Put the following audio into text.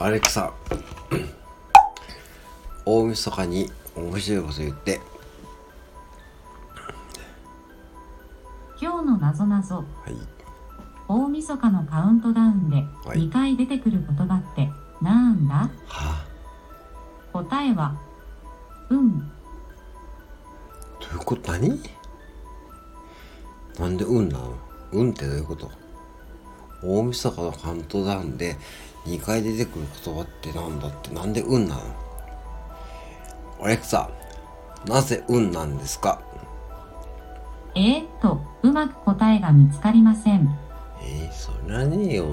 アレクサ。大晦日に面白いこと言って。今日のなぞなぞはい。大晦日のカウントダウンではい。2回出てくる言葉ってなんだ？は答えはうん。どういうこと？何？なんで運なの？運ってどういうこと？大晦日のカウントダウンで2回出てくる言葉ってなんだってなんで運なの？アレクサなぜ運なんですか？え？ー、っとうまく答えが見つかりません。えー、そりゃねえよ